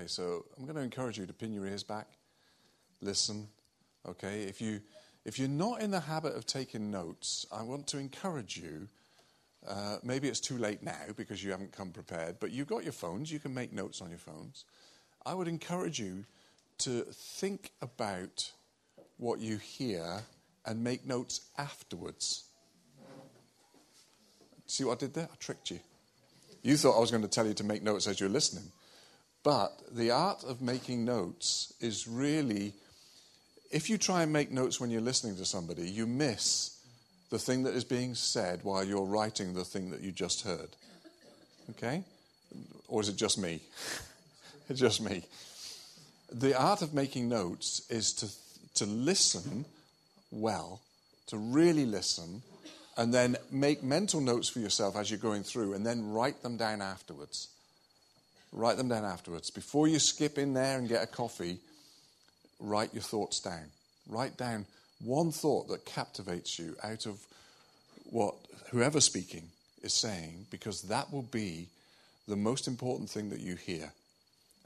Okay, so I'm going to encourage you to pin your ears back, listen. Okay, if you if you're not in the habit of taking notes, I want to encourage you. Uh, maybe it's too late now because you haven't come prepared, but you've got your phones. You can make notes on your phones. I would encourage you to think about what you hear and make notes afterwards. See what I did there? I tricked you. You thought I was going to tell you to make notes as you're listening. But the art of making notes is really, if you try and make notes when you're listening to somebody, you miss the thing that is being said while you're writing the thing that you just heard. Okay? Or is it just me? it's just me. The art of making notes is to, to listen well, to really listen, and then make mental notes for yourself as you're going through, and then write them down afterwards. Write them down afterwards. Before you skip in there and get a coffee, write your thoughts down. Write down one thought that captivates you out of what whoever's speaking is saying, because that will be the most important thing that you hear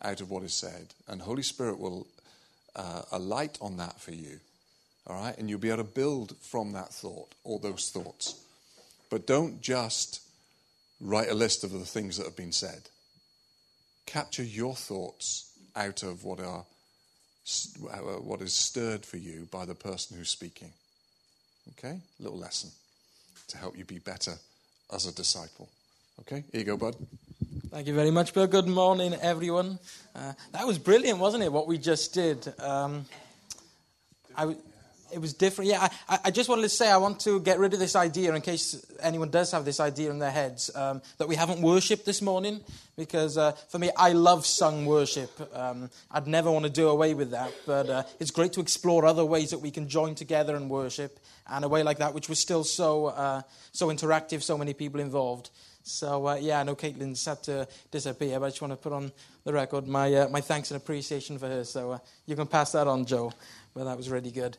out of what is said. And Holy Spirit will uh, alight on that for you. All right? And you'll be able to build from that thought, all those thoughts. But don't just write a list of the things that have been said. Capture your thoughts out of what are uh, what is stirred for you by the person who's speaking. Okay? Little lesson to help you be better as a disciple. Okay? Here you go, bud. Thank you very much, Bill. Good morning, everyone. Uh, that was brilliant, wasn't it, what we just did? Um, I, it was different. Yeah, I, I, just wanted to say I want to get rid of this idea in case anyone does have this idea in their heads um, that we haven't worshipped this morning. Because uh, for me, I love sung worship. Um, I'd never want to do away with that. But uh, it's great to explore other ways that we can join together and worship, and a way like that, which was still so uh, so interactive, so many people involved. So uh, yeah, I know Caitlin's had to disappear, but I just want to put on the record my uh, my thanks and appreciation for her. So uh, you can pass that on, Joe. But that was really good.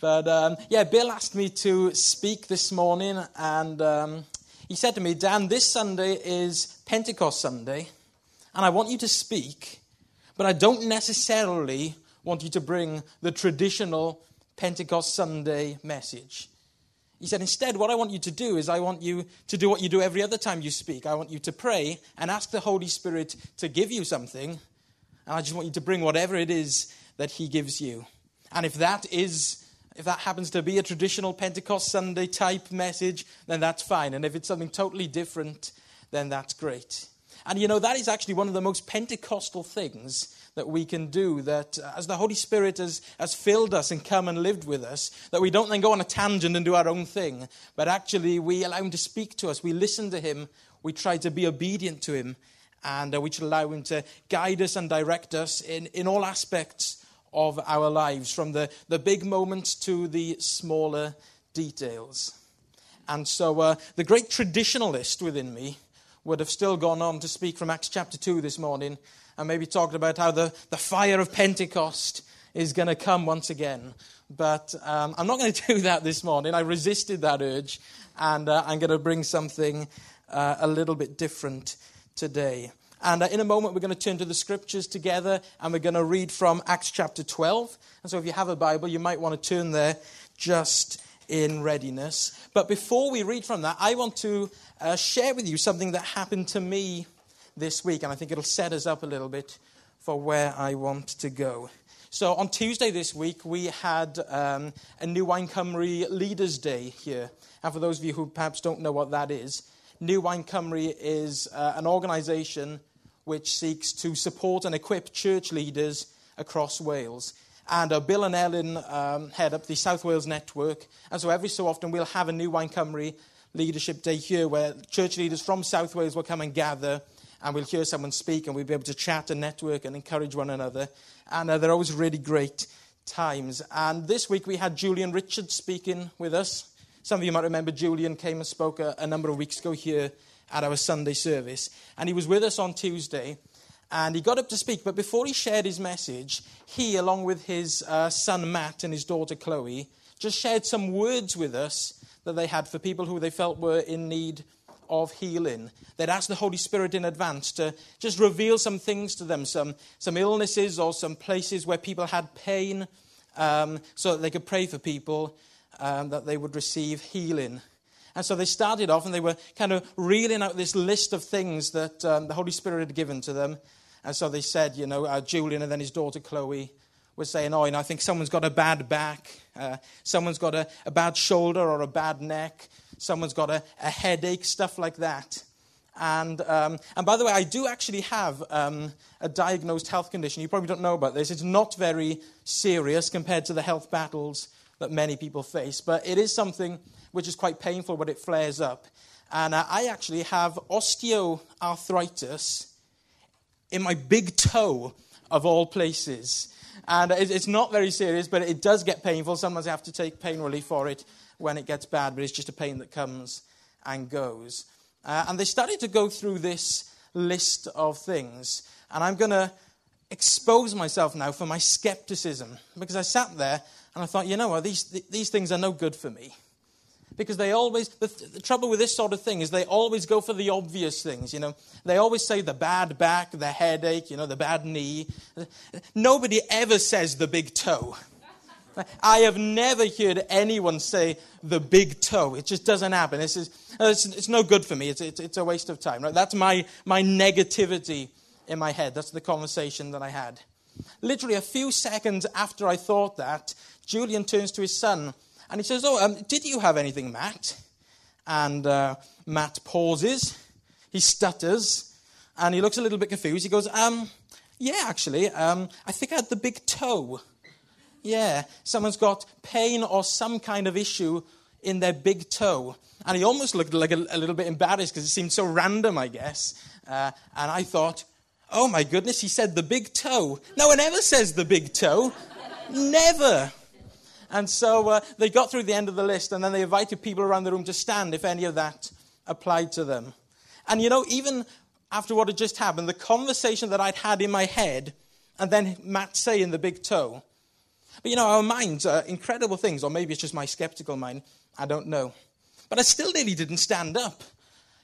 But um, yeah, Bill asked me to speak this morning, and um, he said to me, Dan, this Sunday is Pentecost Sunday, and I want you to speak, but I don't necessarily want you to bring the traditional Pentecost Sunday message. He said, instead, what I want you to do is I want you to do what you do every other time you speak. I want you to pray and ask the Holy Spirit to give you something. And I just want you to bring whatever it is that He gives you. And if that is if that happens to be a traditional Pentecost Sunday type message, then that's fine. And if it's something totally different, then that's great. And you know, that is actually one of the most Pentecostal things that we can do. That as the Holy Spirit has, has filled us and come and lived with us, that we don't then go on a tangent and do our own thing, but actually we allow Him to speak to us. We listen to Him. We try to be obedient to Him. And uh, we should allow Him to guide us and direct us in, in all aspects of our lives, from the, the big moments to the smaller details. And so uh, the great traditionalist within me would have still gone on to speak from Acts chapter 2 this morning and maybe talked about how the, the fire of Pentecost is going to come once again. But um, I'm not going to do that this morning. I resisted that urge, and uh, I'm going to bring something uh, a little bit different today. And uh, in a moment, we're going to turn to the scriptures together and we're going to read from Acts chapter 12. And so, if you have a Bible, you might want to turn there just in readiness. But before we read from that, I want to uh, share with you something that happened to me this week. And I think it'll set us up a little bit for where I want to go. So, on Tuesday this week, we had um, a New Wine Cymru Leaders' Day here. And for those of you who perhaps don't know what that is, New Wine Cymru is uh, an organization which seeks to support and equip church leaders across Wales. And uh, Bill and Ellen um, head up the South Wales network. And so every so often we'll have a New Wine Cymru leadership day here where church leaders from South Wales will come and gather and we'll hear someone speak and we'll be able to chat and network and encourage one another. And uh, they're always really great times. And this week we had Julian Richards speaking with us. Some of you might remember Julian came and spoke a, a number of weeks ago here at our Sunday service. And he was with us on Tuesday. And he got up to speak. But before he shared his message, he, along with his uh, son Matt and his daughter Chloe, just shared some words with us that they had for people who they felt were in need of healing. They'd asked the Holy Spirit in advance to just reveal some things to them, some, some illnesses or some places where people had pain, um, so that they could pray for people um, that they would receive healing. And so they started off and they were kind of reeling out this list of things that um, the Holy Spirit had given to them. And so they said, you know, uh, Julian and then his daughter Chloe were saying, oh, you know, I think someone's got a bad back, uh, someone's got a, a, bad shoulder or a bad neck, someone's got a, a headache, stuff like that. And, um, and by the way, I do actually have um, a diagnosed health condition. You probably don't know about this. It's not very serious compared to the health battles that many people face, but it is something which is quite painful when it flares up. And uh, I actually have osteoarthritis in my big toe, of all places. And it's not very serious, but it does get painful. Sometimes I have to take pain relief for it when it gets bad, but it's just a pain that comes and goes. Uh, and they started to go through this list of things. And I'm going to expose myself now for my skepticism because I sat there and I thought, you know what, these, these things are no good for me. Because they always, the, the, trouble with this sort of thing is they always go for the obvious things, you know. They always say the bad back, the headache, you know, the bad knee. Nobody ever says the big toe. I have never heard anyone say the big toe. It just doesn't happen. It's, just, uh, it's, it's no good for me. It's, it's, it's, a waste of time. Right? That's my, my negativity in my head. That's the conversation that I had. Literally a few seconds after I thought that, Julian turns to his son and he says, Oh, um, did you have anything, Matt? And uh, Matt pauses, he stutters, and he looks a little bit confused. He goes, um, Yeah, actually, um, I think I had the big toe. Yeah, someone's got pain or some kind of issue in their big toe. And he almost looked like a, a little bit embarrassed because it seemed so random, I guess. Uh, and I thought, oh my goodness, he said the big toe. No one ever says the big toe. Never. And so uh, they got through the end of the list, and then they invited people around the room to stand if any of that applied to them. And you know, even after what had just happened, the conversation that I'd had in my head, and then Matt saying the big toe. But you know, our minds are incredible things, or maybe it's just my skeptical mind. I don't know. But I still nearly didn't stand up.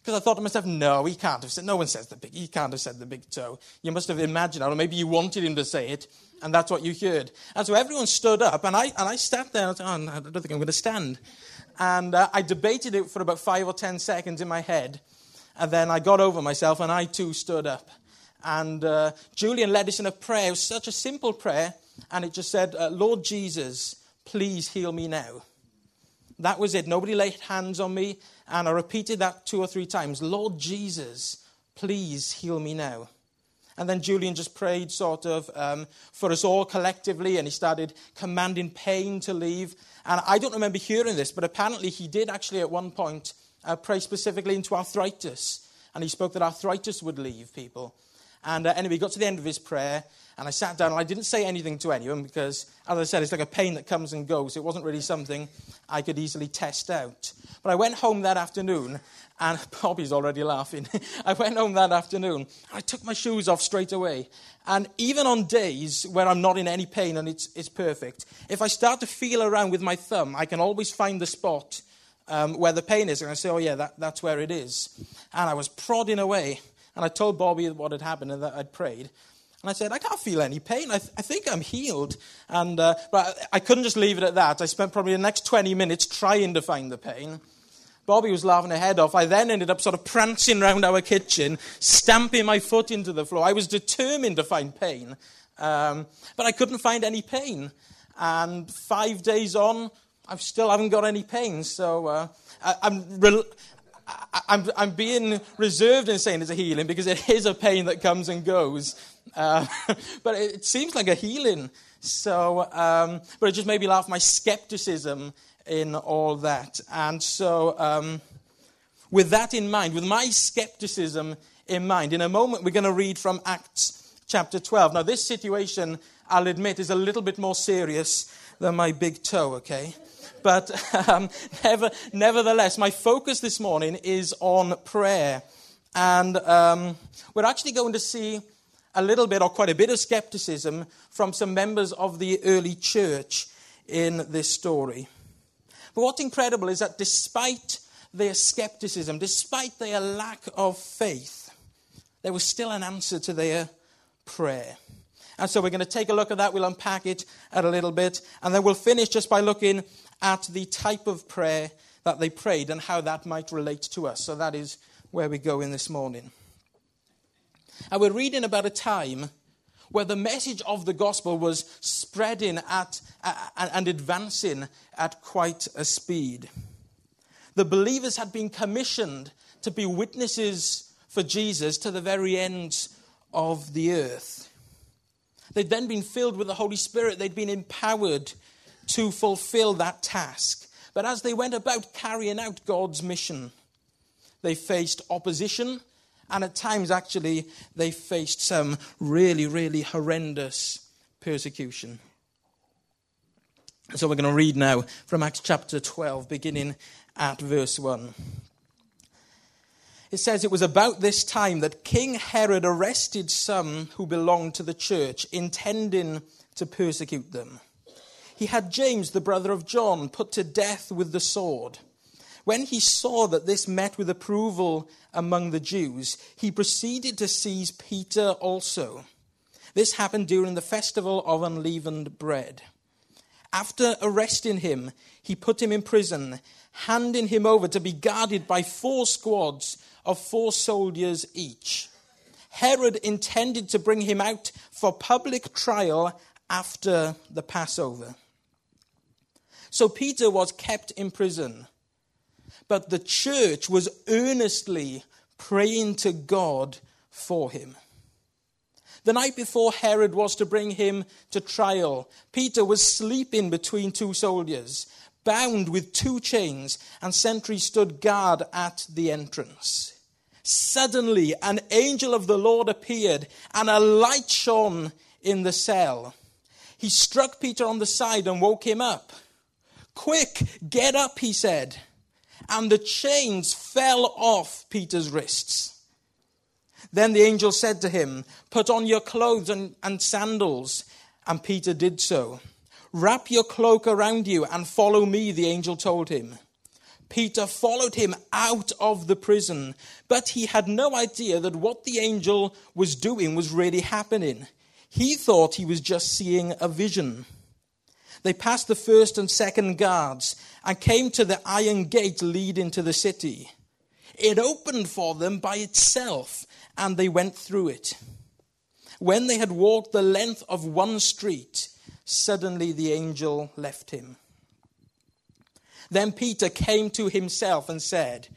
Because I thought to myself, no, he can't have said, no one says the big, he can't have said the big toe. You must have imagined it, or maybe you wanted him to say it, and that's what you heard. And so everyone stood up, and I, and I sat there, and I thought, oh, I don't think I'm going to stand. And uh, I debated it for about five or ten seconds in my head, and then I got over myself, and I too stood up. And uh, Julian led us in a prayer. It was such a simple prayer, and it just said, uh, Lord Jesus, please heal me now. That was it. Nobody laid hands on me. And I repeated that two or three times Lord Jesus, please heal me now. And then Julian just prayed sort of um, for us all collectively, and he started commanding pain to leave. And I don't remember hearing this, but apparently he did actually at one point uh, pray specifically into arthritis. And he spoke that arthritis would leave people. And uh, anyway, he got to the end of his prayer, and I sat down and I didn't say anything to anyone because, as I said, it's like a pain that comes and goes. It wasn't really something I could easily test out. But I went home that afternoon, and Bobby's already laughing. I went home that afternoon, I took my shoes off straight away. And even on days where I'm not in any pain and it's, it's perfect, if I start to feel around with my thumb, I can always find the spot um, where the pain is. And I say, oh, yeah, that, that's where it is. And I was prodding away. And I told Bobby what had happened and that I'd prayed. And I said, I can't feel any pain. I, th- I think I'm healed. And, uh, but I couldn't just leave it at that. I spent probably the next 20 minutes trying to find the pain. Bobby was laughing her head off. I then ended up sort of prancing around our kitchen, stamping my foot into the floor. I was determined to find pain, um, but I couldn't find any pain. And five days on, I still haven't got any pain. So uh, I, am I'm, I'm being reserved in saying it's a healing because it is a pain that comes and goes. Uh, but it, seems like a healing. So, um, but it just made me laugh my skepticism in all that. And so, um, with that in mind, with my skepticism in mind, in a moment we're going to read from Acts chapter 12. Now, this situation, I'll admit, is a little bit more serious than my big toe, okay? But um, never, nevertheless, my focus this morning is on prayer. And um, we're actually going to see a little bit or quite a bit of skepticism from some members of the early church in this story. But what's incredible is that despite their skepticism, despite their lack of faith, there was still an answer to their prayer. And so we're going to take a look at that. We'll unpack it a little bit. And then we'll finish just by looking at the type of prayer that they prayed and how that might relate to us. So that is where we go in this morning. And we're reading about a time where the message of the gospel was spreading at, uh, and advancing at quite a speed. The believers had been commissioned to be witnesses for Jesus to the very ends of the earth. They'd then been filled with the Holy Spirit, they'd been empowered to fulfill that task. But as they went about carrying out God's mission, they faced opposition and at times, actually, they faced some really, really horrendous persecution. So we're going to read now from Acts chapter 12, beginning at verse 1. It says, It was about this time that King Herod arrested some who belonged to the church, intending to persecute them. He had James, the brother of John, put to death with the sword. When he saw that this met with approval among the Jews, he proceeded to seize Peter also. This happened during the festival of unleavened bread. After arresting him, he put him in prison, handing him over to be guarded by four squads of four soldiers each. Herod intended to bring him out for public trial after the Passover. So Peter was kept in prison but the church was earnestly praying to God for him. The night before Herod was to bring him to trial, Peter was sleeping between two soldiers, bound with two chains, and sentries stood guard at the entrance. Suddenly, an angel of the Lord appeared, and a light shone in the cell. He struck Peter on the side and woke him up. Quick, get up, he said and the chains fell off Peter's wrists. Then the angel said to him, Put on your clothes and, and sandals. And Peter did so. Wrap your cloak around you and follow me, the angel told him. Peter followed him out of the prison, but he had no idea that what the angel was doing was really happening. He thought he was just seeing a vision. They passed the first and second guards and came to the iron gate leading to the city. It opened for them by itself, and they went through it. When they had walked the length of one street, suddenly the angel left him. Then Peter came to himself and said,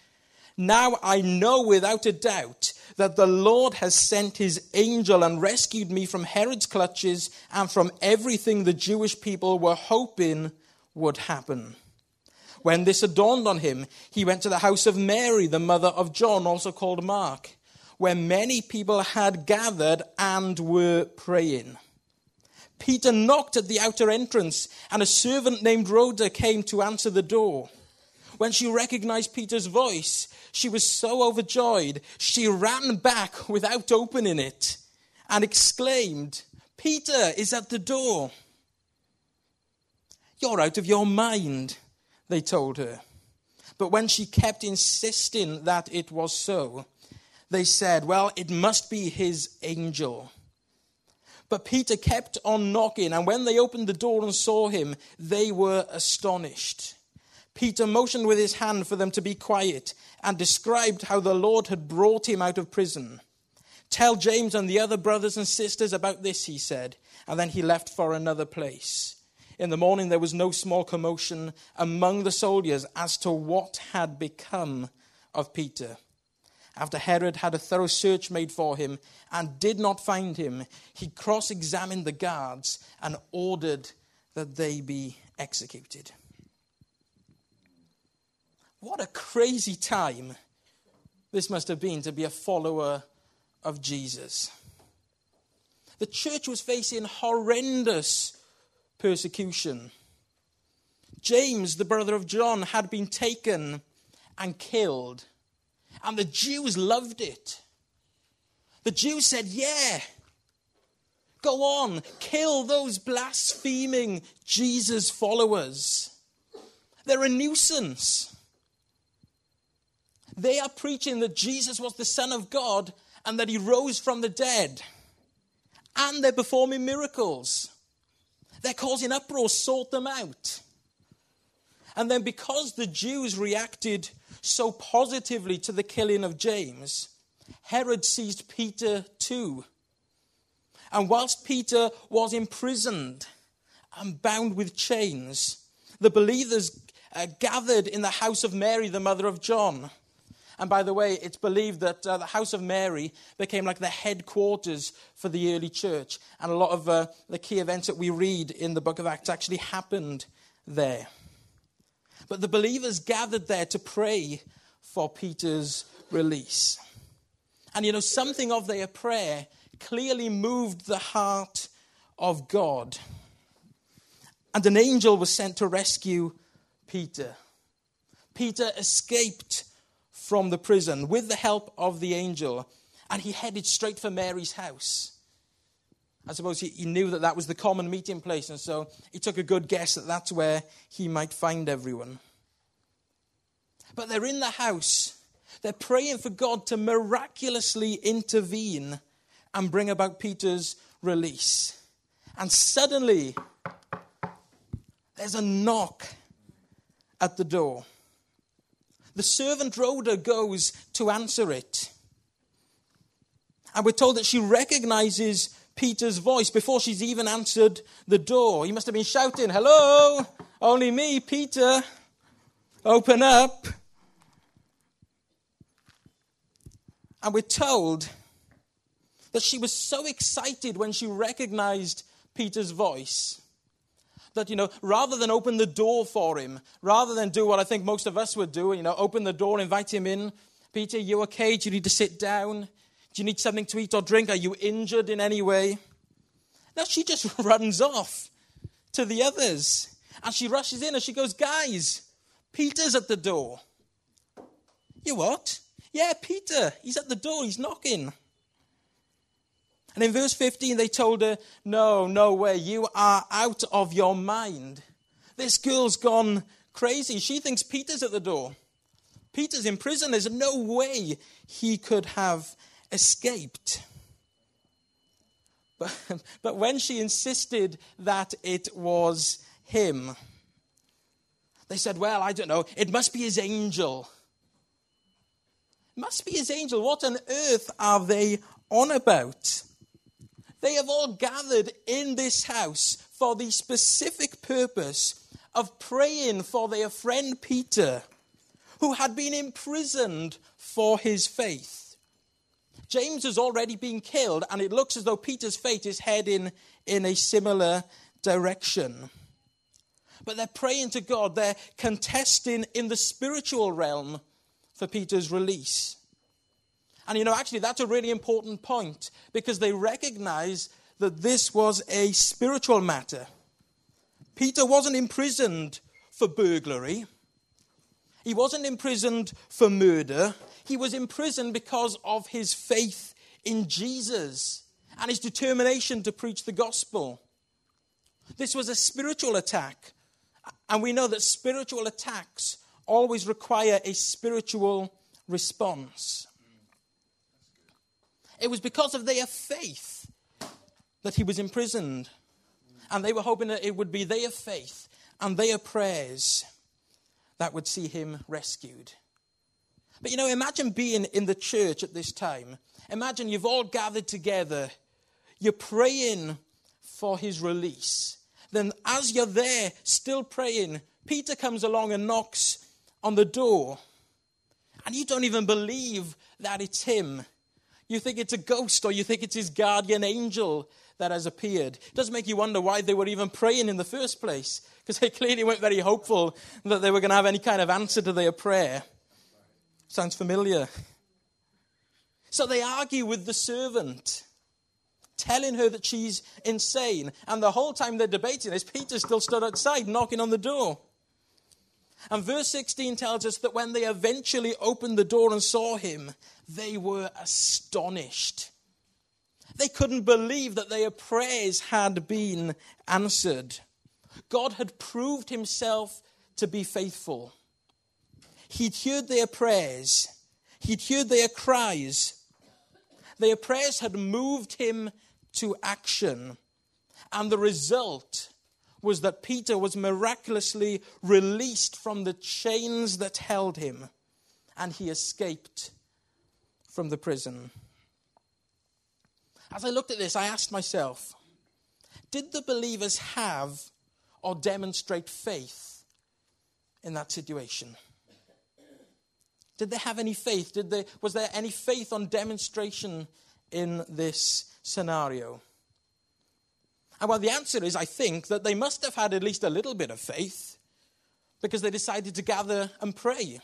Now I know without a doubt that the Lord has sent his angel and rescued me from Herod's clutches and from everything the Jewish people were hoping would happen. When this had dawned on him, he went to the house of Mary, the mother of John, also called Mark, where many people had gathered and were praying. Peter knocked at the outer entrance, and a servant named Rhoda came to answer the door. When she recognized Peter's voice, she was so overjoyed, she ran back without opening it and exclaimed, Peter is at the door. You're out of your mind, they told her. But when she kept insisting that it was so, they said, Well, it must be his angel. But Peter kept on knocking, and when they opened the door and saw him, they were astonished. Peter motioned with his hand for them to be quiet and described how the Lord had brought him out of prison. Tell James and the other brothers and sisters about this, he said, and then he left for another place. In the morning, there was no small commotion among the soldiers as to what had become of Peter. After Herod had a thorough search made for him and did not find him, he cross examined the guards and ordered that they be executed. What a crazy time this must have been to be a follower of Jesus. The church was facing horrendous persecution. James, the brother of John, had been taken and killed, and the Jews loved it. The Jews said, Yeah, go on, kill those blaspheming Jesus followers. They're a nuisance. They are preaching that Jesus was the Son of God and that he rose from the dead. And they're performing miracles. They're causing uproar, sort them out. And then, because the Jews reacted so positively to the killing of James, Herod seized Peter too. And whilst Peter was imprisoned and bound with chains, the believers uh, gathered in the house of Mary, the mother of John. And by the way, it's believed that uh, the house of Mary became like the headquarters for the early church. And a lot of uh, the key events that we read in the book of Acts actually happened there. But the believers gathered there to pray for Peter's release. And you know, something of their prayer clearly moved the heart of God. And an angel was sent to rescue Peter. Peter escaped from the prison with the help of the angel, and he headed straight for Mary's house. I suppose he, he, knew that that was the common meeting place, and so he took a good guess that that's where he might find everyone. But they're in the house. They're praying for God to miraculously intervene and bring about Peter's release. And suddenly, there's a knock at the door. The servant Rhoda goes to answer it. And we're told that she recognizes Peter's voice before she's even answered the door. He must have been shouting, Hello, only me, Peter. Open up. And we're told that she was so excited when she recognized Peter's voice that, you know, rather than open the door for him, rather than do what I think most of us would do, you know, open the door invite him in, Peter, you okay? Do you need to sit down? Do you need something to eat or drink? Are you injured in any way? Now she just runs off to the others and she rushes in and she goes, Guys, Peter's at the door. You what? Yeah, Peter, he's at the door, he's knocking. And in verse 15, they told her, No, no way, you are out of your mind. This girl's gone crazy. She thinks Peter's at the door. Peter's in prison. There's no way he could have escaped. But, but when she insisted that it was him, they said, Well, I don't know, it must be his angel. It must be his angel. What on earth are they on about? They have all gathered in this house for the specific purpose of praying for their friend Peter, who had been imprisoned for his faith. James has already been killed, and it looks as though Peter's fate is heading in a similar direction. But they're praying to God, they're contesting in the spiritual realm for Peter's release. And you know, actually, that's a really important point because they recognize that this was a spiritual matter. Peter wasn't imprisoned for burglary, he wasn't imprisoned for murder. He was imprisoned because of his faith in Jesus and his determination to preach the gospel. This was a spiritual attack. And we know that spiritual attacks always require a spiritual response. It was because of their faith that he was imprisoned. And they were hoping that it would be their faith and their prayers that would see him rescued. But you know, imagine being in the church at this time. Imagine you've all gathered together, you're praying for his release. Then, as you're there, still praying, Peter comes along and knocks on the door. And you don't even believe that it's him. You think it's a ghost or you think it's his guardian angel that has appeared. It does make you wonder why they were even praying in the first place, because they clearly weren't very hopeful that they were going to have any kind of answer to their prayer. Sounds familiar. So they argue with the servant, telling her that she's insane. And the whole time they're debating this, Peter still stood outside knocking on the door. And verse 16 tells us that when they eventually opened the door and saw him, they were astonished. They couldn't believe that their prayers had been answered. God had proved himself to be faithful. He'd heard their prayers He'd heard their cries. Their prayers had moved him to action. And the result was that Peter was miraculously released from the chains that held him and he escaped from the prison. As I looked at this, I asked myself did the believers have or demonstrate faith in that situation? Did they have any faith? Did they, was there any faith on demonstration in this scenario? And well, the answer is I think that they must have had at least a little bit of faith because they decided to gather and pray.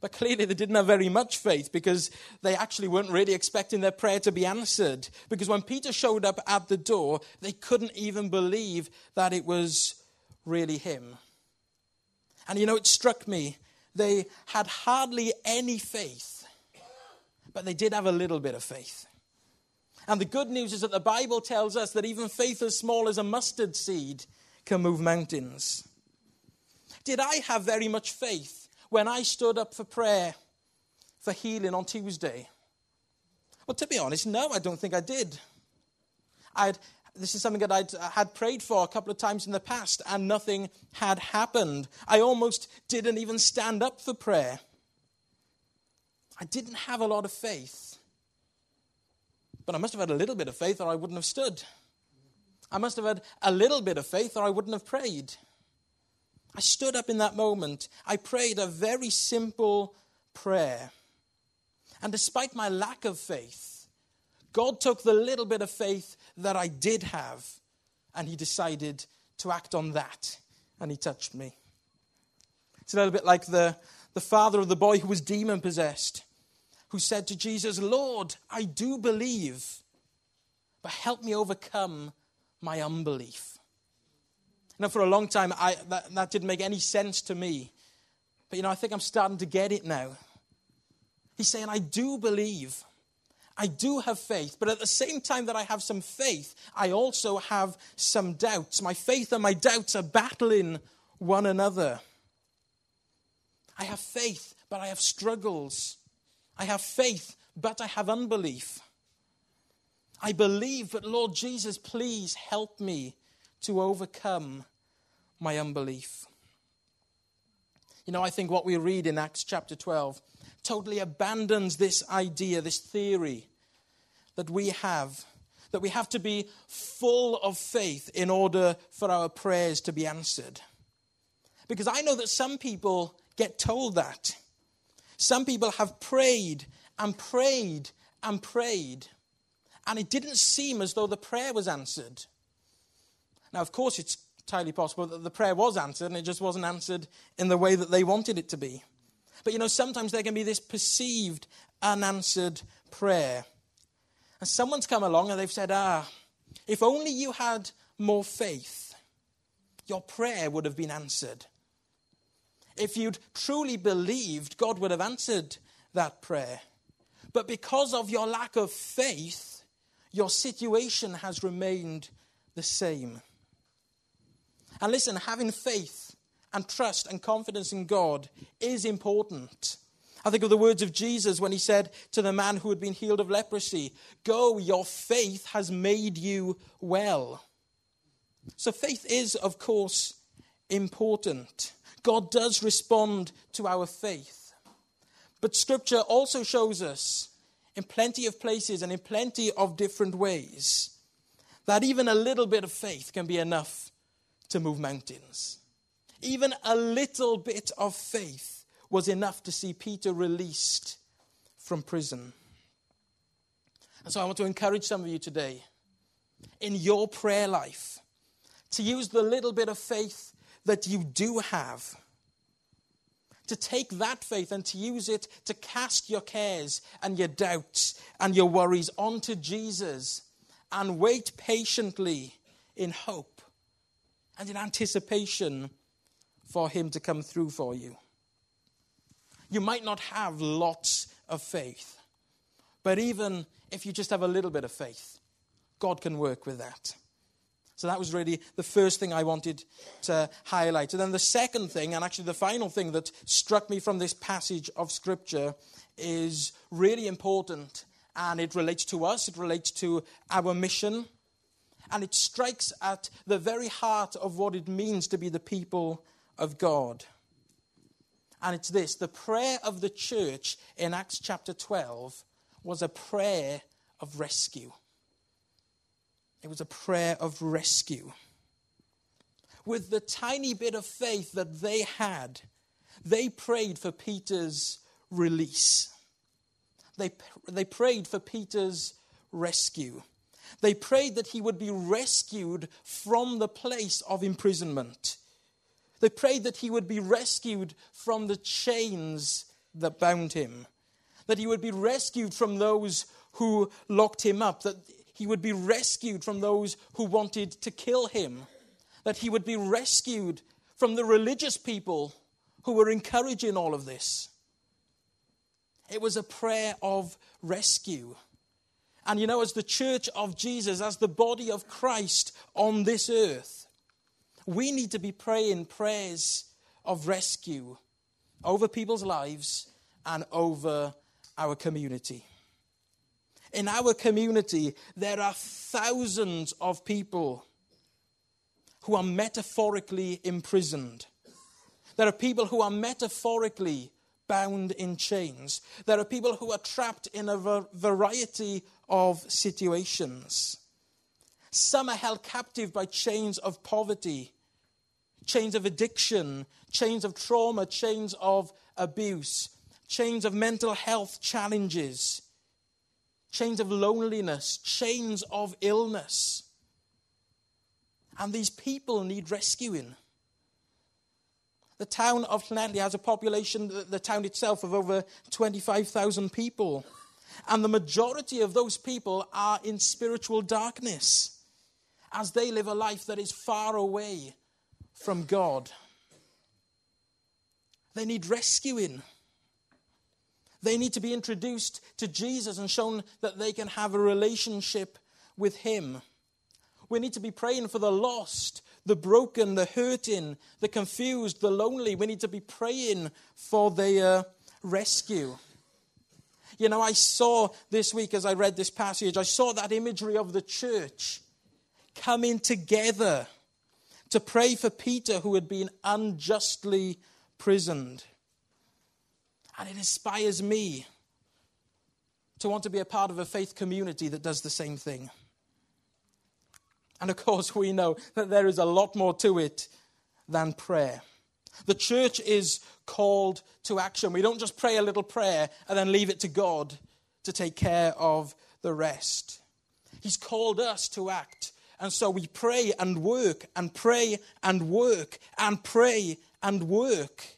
But clearly, they didn't have very much faith because they actually weren't really expecting their prayer to be answered. Because when Peter showed up at the door, they couldn't even believe that it was really him. And you know, it struck me. They had hardly any faith, but they did have a little bit of faith. And the good news is that the Bible tells us that even faith as small as a mustard seed can move mountains. Did I have very much faith? when I stood up for prayer for healing on Tuesday? Well, to be honest, no, I don't think I did. I'd, this is something that I uh, had prayed for a couple of times in the past, and nothing had happened. I almost didn't even stand up for prayer. I didn't have a lot of faith. But I must have had a little bit of faith, or I wouldn't have stood. I must have had a little bit of faith, or I wouldn't have prayed. I stood up in that moment. I prayed a very simple prayer. And despite my lack of faith, God took the little bit of faith that I did have and He decided to act on that. And He touched me. It's a little bit like the, the father of the boy who was demon possessed, who said to Jesus, Lord, I do believe, but help me overcome my unbelief. Now, for a long time, I, that, that didn't make any sense to me. But, you know, I think I'm starting to get it now. He's saying, I do believe. I do have faith, but at the same time that I have some faith, I also have some doubts. My faith and my doubts are battling one another. I have faith, but I have struggles. I have faith, but I have unbelief. I believe, but Lord Jesus, please help me to overcome my unbelief. You know, I think what we read in Acts chapter 12 totally abandons this idea, this theory that we have, that we have to be full of faith in order for our prayers to be answered. Because I know that some people get told that. Some people have prayed and prayed and prayed, and it didn't seem as though the prayer was answered. Now, of course, it's entirely possible that the prayer was answered and it just wasn't answered in the way that they wanted it to be. But you know, sometimes there can be this perceived unanswered prayer. And someone's come along and they've said, Ah, if only you had more faith, your prayer would have been answered. If you'd truly believed, God would have answered that prayer. But because of your lack of faith, your situation has remained the same. And listen, having faith and trust and confidence in God is important. I think of the words of Jesus when he said to the man who had been healed of leprosy, Go, your faith has made you well. So faith is, of course, important. God does respond to our faith. But Scripture also shows us in plenty of places and in plenty of different ways that even a little bit of faith can be enough to move mountains. Even a little bit of faith was enough to see Peter released from prison. And so I want to encourage some of you today in your prayer life to use the little bit of faith that you do have. To take that faith and to use it to cast your cares and your doubts and your worries onto Jesus and wait patiently in hope and in anticipation for Him to come through for you. You might not have lots of faith, but even if you just have a little bit of faith, God can work with that. So that was really the first thing I wanted to highlight. And then the second thing, and actually the final thing that struck me from this passage of Scripture, is really important. And it relates to us, it relates to our mission, and it strikes at the very heart of what it means to be the people of God. And it's this the prayer of the church in Acts chapter 12 was a prayer of rescue. It was a prayer of rescue. With the tiny bit of faith that they had, they prayed for Peter's release. They, they prayed for Peter's rescue. They prayed that he would be rescued from the place of imprisonment. They prayed that he would be rescued from the chains that bound him, that he would be rescued from those who locked him up, that he would be rescued from those who wanted to kill him, that he would be rescued from the religious people who were encouraging all of this. It was a prayer of rescue. And you know, as the church of Jesus, as the body of Christ on this earth, we need to be praying prayers of rescue over people's lives and over our community. In our community, there are thousands of people who are metaphorically imprisoned. There are people who are metaphorically bound in chains. There are people who are trapped in a variety of situations. Some are held captive by chains of poverty, chains of addiction, chains of trauma, chains of abuse, chains of mental health challenges, chains of loneliness, chains of illness. And these people need rescuing. The town of Llanelli has a population, the town itself, of over 25,000 people. And the majority of those people are in spiritual darkness as they live a life that is far away from God. They need rescuing. They need to be introduced to Jesus and shown that they can have a relationship with Him. We need to be praying for the lost, the broken, the hurting, the confused, the lonely. We need to be praying for their uh, rescue. You know, I saw this week as I read this passage, I saw that imagery of the church coming together to pray for Peter who had been unjustly prisoned. And it inspires me to want to be a part of a faith community that does the same thing. And of course, we know that there is a lot more to it than prayer. The church is called to action. We don't just pray a little prayer and then leave it to God to take care of the rest. He's called us to act. And so we pray and work and pray and work and pray and work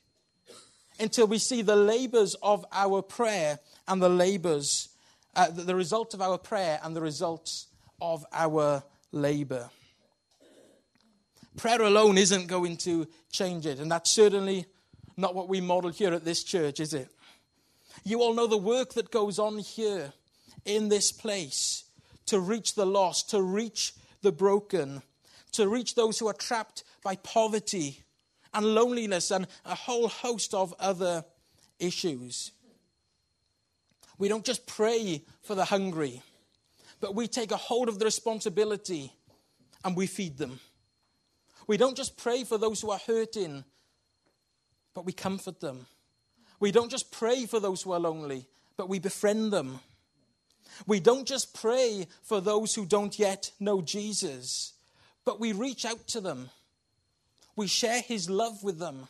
until we see the labors of our prayer and the labors, uh, the result of our prayer and the results of our labor. Prayer alone isn't going to change it, and that's certainly not what we model here at this church, is it? You all know the work that goes on here in this place to reach the lost, to reach the broken, to reach those who are trapped by poverty and loneliness and a whole host of other issues. We don't just pray for the hungry, but we take a hold of the responsibility and we feed them. We don't just pray for those who are hurting, but we comfort them. We don't just pray for those who are lonely, but we befriend them. We don't just pray for those who don't yet know Jesus, but we reach out to them we share his love with them.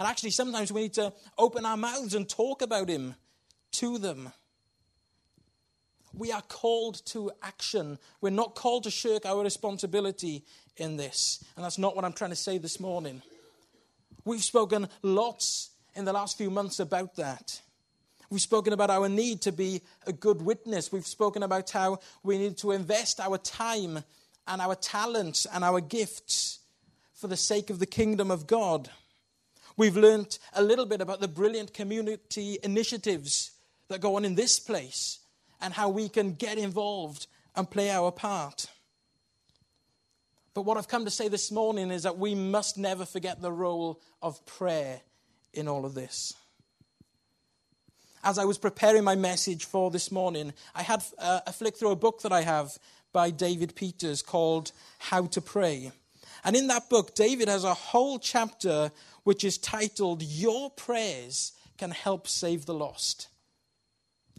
And actually, sometimes we need to open our mouths and talk about him to them. We are called to action. We're not called to shirk our responsibility in this. And that's not what I'm trying to say this morning. We've spoken lots in the last few months about that. We've spoken about our need to be a good witness. We've spoken about how we need to invest our time and our talents and our gifts for the sake of the kingdom of God. We've learnt a little bit about the brilliant community initiatives that go on in this place and how we can get involved and play our part. But what I've come to say this morning is that we must never forget the role of prayer in all of this. As I was preparing my message for this morning, I had uh, a flick through a book that I have by David Peters called How to Pray. And in that book, David has a whole chapter which is titled Your Prayers Can Help Save the Lost.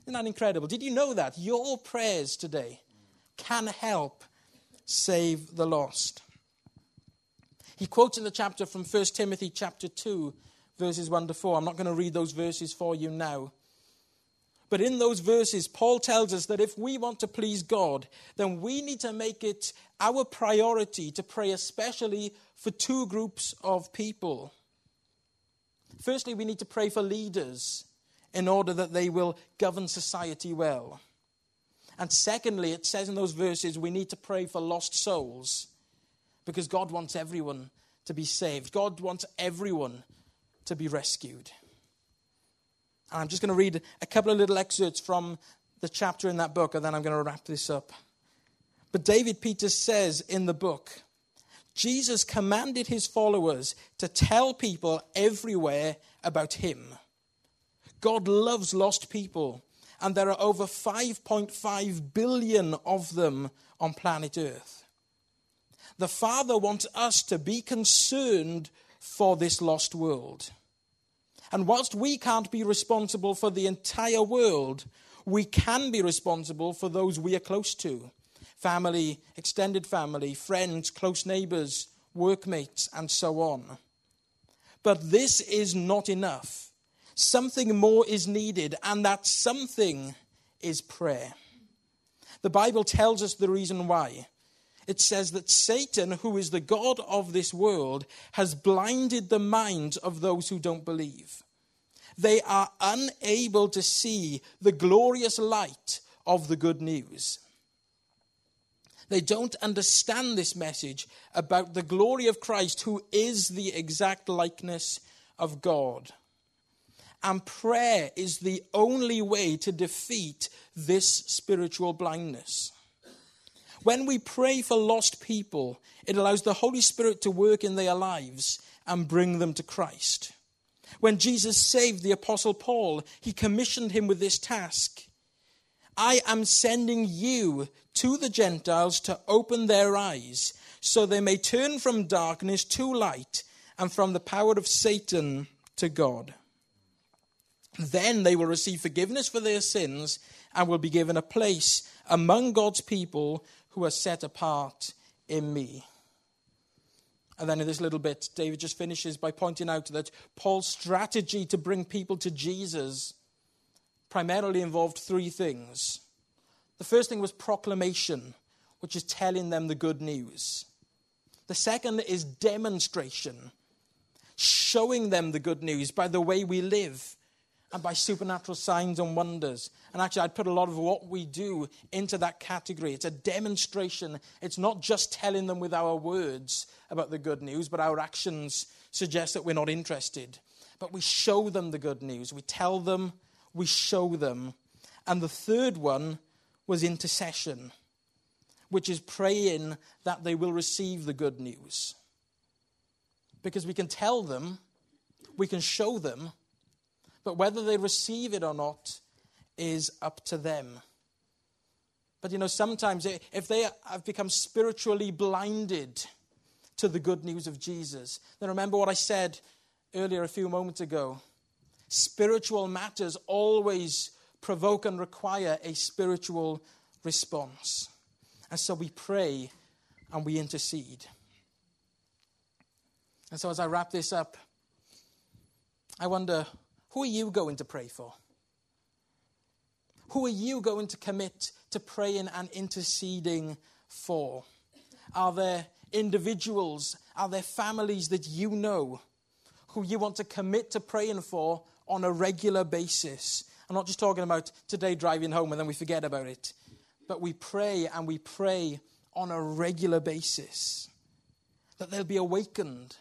Isn't that incredible? Did you know that? Your prayers today can help save the lost. He quotes in the chapter from 1 Timothy chapter 2, verses 1 to 4. I'm not going to read those verses for you now. But in those verses, Paul tells us that if we want to please God, then we need to make it our priority to pray, especially for two groups of people. Firstly, we need to pray for leaders in order that they will govern society well. And secondly, it says in those verses we need to pray for lost souls because God wants everyone to be saved. God wants everyone to be rescued. And I'm just going to read a couple of little excerpts from the chapter in that book, and then I'm going to wrap this up. But David Peters says in the book, Jesus commanded his followers to tell people everywhere about him. God loves lost people and there are over 5.5 billion of them on planet Earth. The Father wants us to be concerned for this lost world. And whilst we can't be responsible for the entire world, we can be responsible for those we are close to family, extended family, friends, close neighbors, workmates, and so on. But this is not enough. Something more is needed, and that something is prayer. The Bible tells us the reason why. It says that Satan, who is the God of this world, has blinded the minds of those who don't believe. They are unable to see the glorious light of the good news. They don't understand this message about the glory of Christ, who is the exact likeness of God. And prayer is the only way to defeat this spiritual blindness. When we pray for lost people, it allows the Holy Spirit to work in their lives and bring them to Christ. When Jesus saved the Apostle Paul, he commissioned him with this task I am sending you to the Gentiles to open their eyes so they may turn from darkness to light and from the power of Satan to God. Then they will receive forgiveness for their sins and will be given a place among God's people who are set apart in me. And then in this little bit, David just finishes by pointing out that Paul's strategy to bring people to Jesus primarily involved three things. The first thing was proclamation, which is telling them the good news. The second is demonstration, showing them the good news by the way we live and by supernatural signs and wonders. And actually, I'd put a lot of what we do into that category. It's a demonstration. It's not just telling them with our words about the good news, but our actions suggest that we're not interested. But we show them the good news. We tell them, we show them. And the third one was intercession, which is praying that they will receive the good news. Because we can tell them, we can show them, but whether they receive it or not is up to them. But you know, sometimes if they have become spiritually blinded to the good news of Jesus, then remember what I said earlier a few moments ago. Spiritual matters always provoke and require a spiritual response. And so we pray and we intercede. And so as I wrap this up, I wonder who are you going to pray for? Who are you going to commit to praying and interceding for? Are there individuals, are there families that you know who you want to commit to praying for on a regular basis? I'm not just talking about today driving home and then we forget about it, but we pray and we pray on a regular basis that they'll be awakened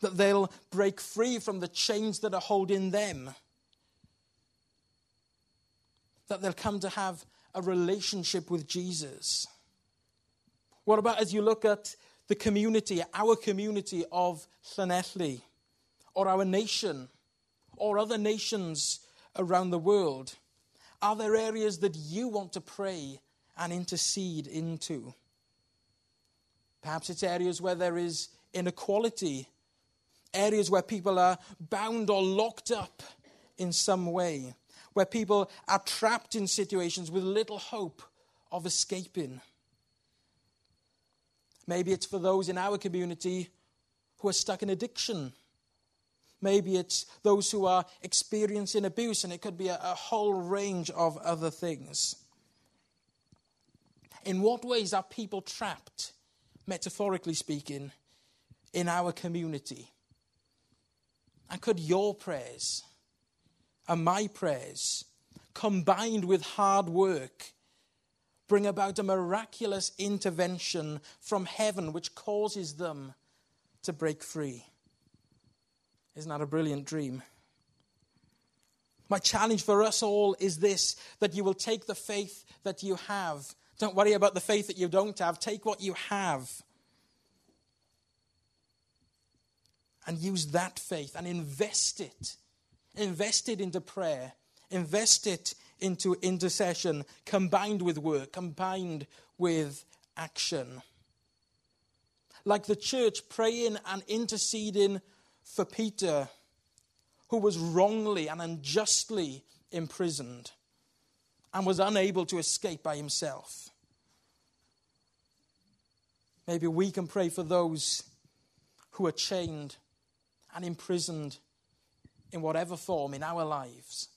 that they'll break free from the chains that are holding them, that they'll come to have a relationship with Jesus. What about as you look at the community, our community of Llanelli, or our nation, or other nations around the world? Are there areas that you want to pray and intercede into? Perhaps it's areas where there is inequality, areas where people are bound or locked up in some way, where people are trapped in situations with little hope of escaping. Maybe it's for those in our community who are stuck in addiction. Maybe it's those who are experiencing abuse, and it could be a, a whole range of other things. In what ways are people trapped, metaphorically speaking, in our community? And could your prayers and my prayers, combined with hard work, bring about a miraculous intervention from heaven which causes them to break free? Isn't that a brilliant dream? My challenge for us all is this that you will take the faith that you have. Don't worry about the faith that you don't have. Take what you have and use that faith and invest it. Invest it into prayer. Invest it into intercession combined with work, combined with action. Like the church praying and interceding for Peter, who was wrongly and unjustly imprisoned and was unable to escape by himself. Maybe we can pray for those who are chained and imprisoned in whatever form in our lives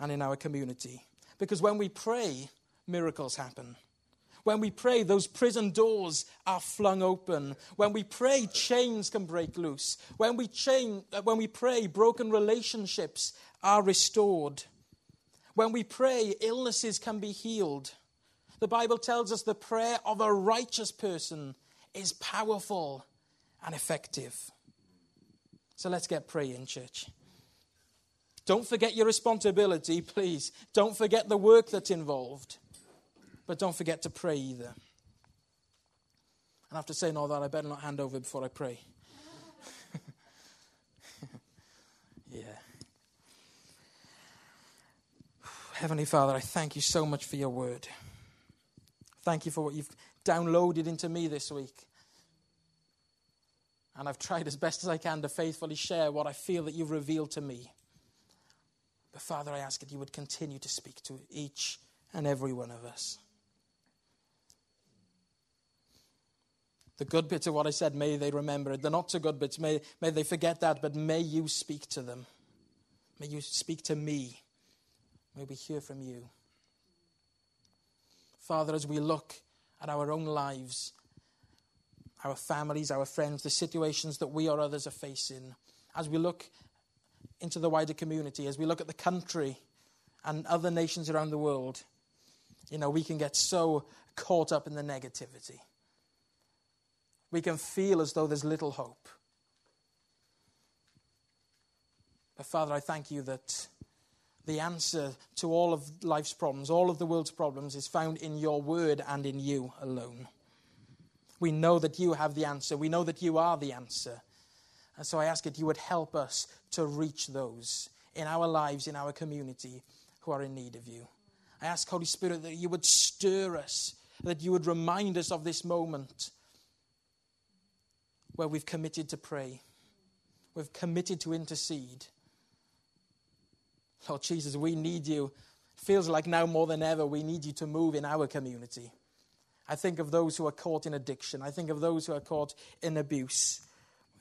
and in our community. Because when we pray, miracles happen. When we pray, those prison doors are flung open. When we pray, chains can break loose. When we, chain, uh, when we pray, broken relationships are restored. When we pray, illnesses can be healed. The Bible tells us the prayer of a righteous person is powerful and effective. So let's get praying, church. Don't forget your responsibility, please. Don't forget the work that's involved. But don't forget to pray either. And after saying all that, I better not hand over before I pray. yeah. Heavenly Father, I thank you so much for your word. Thank you for what you've downloaded into me this week. And I've tried as best as I can to faithfully share what I feel that you've revealed to me. But Father, I ask that you would continue to speak to each and every one of us. The good bits of what I said, may they remember it. The not so good bits, may, may they forget that, but may you speak to them. May you speak to me. May we hear from you. Father, as we look at our own lives our families, our friends, the situations that we or others are facing, as we look into the wider community, as we look at the country and other nations around the world, you know, we can get so caught up in the negativity. We can feel as though there's little hope. But Father, I thank you that the answer to all of life's problems, all of the world's problems, is found in your word and in you alone. We know that you have the answer. We know that you are the answer. And so I ask that you would help us to reach those in our lives, in our community, who are in need of you. I ask, Holy Spirit, that you would stir us, that you would remind us of this moment where we've committed to pray, we've committed to intercede. Lord Jesus, we need you. It Feels like now more than ever, we need you to move in our community. I think of those who are caught in addiction. I think of those who are caught in abuse.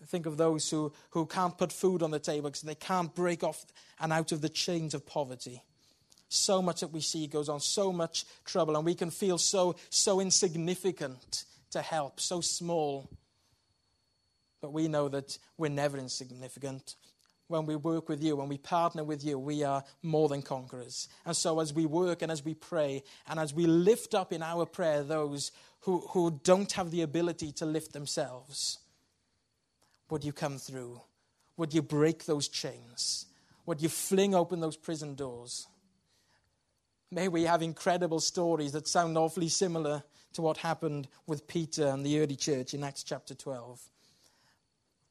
I think of those who, who can't put food on the table because they can't break off and out of the chains of poverty. So much that we see goes on, so much trouble, and we can feel so, so insignificant to help, so small. But we know that we're never insignificant when we work with you, when we partner with you, we are more than conquerors. And so, as we work and as we pray, and as we lift up in our prayer those who, who don't have the ability to lift themselves, would you come through? Would you break those chains? Would you fling open those prison doors? May we have incredible stories that sound awfully similar to what happened with Peter and the early church in Acts chapter 12,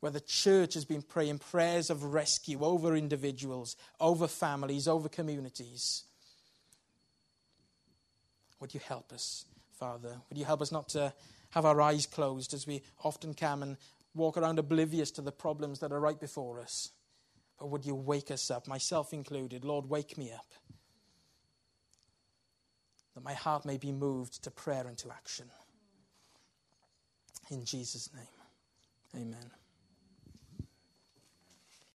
where the church has been praying prayers of rescue over individuals, over families, over communities. Would you help us, Father? Would you help us not to have our eyes closed as we often can and walk around oblivious to the problems that are right before us? But would you wake us up, myself included? Lord, wake me up. That my heart may be moved to prayer and to action. In Jesus' name, amen.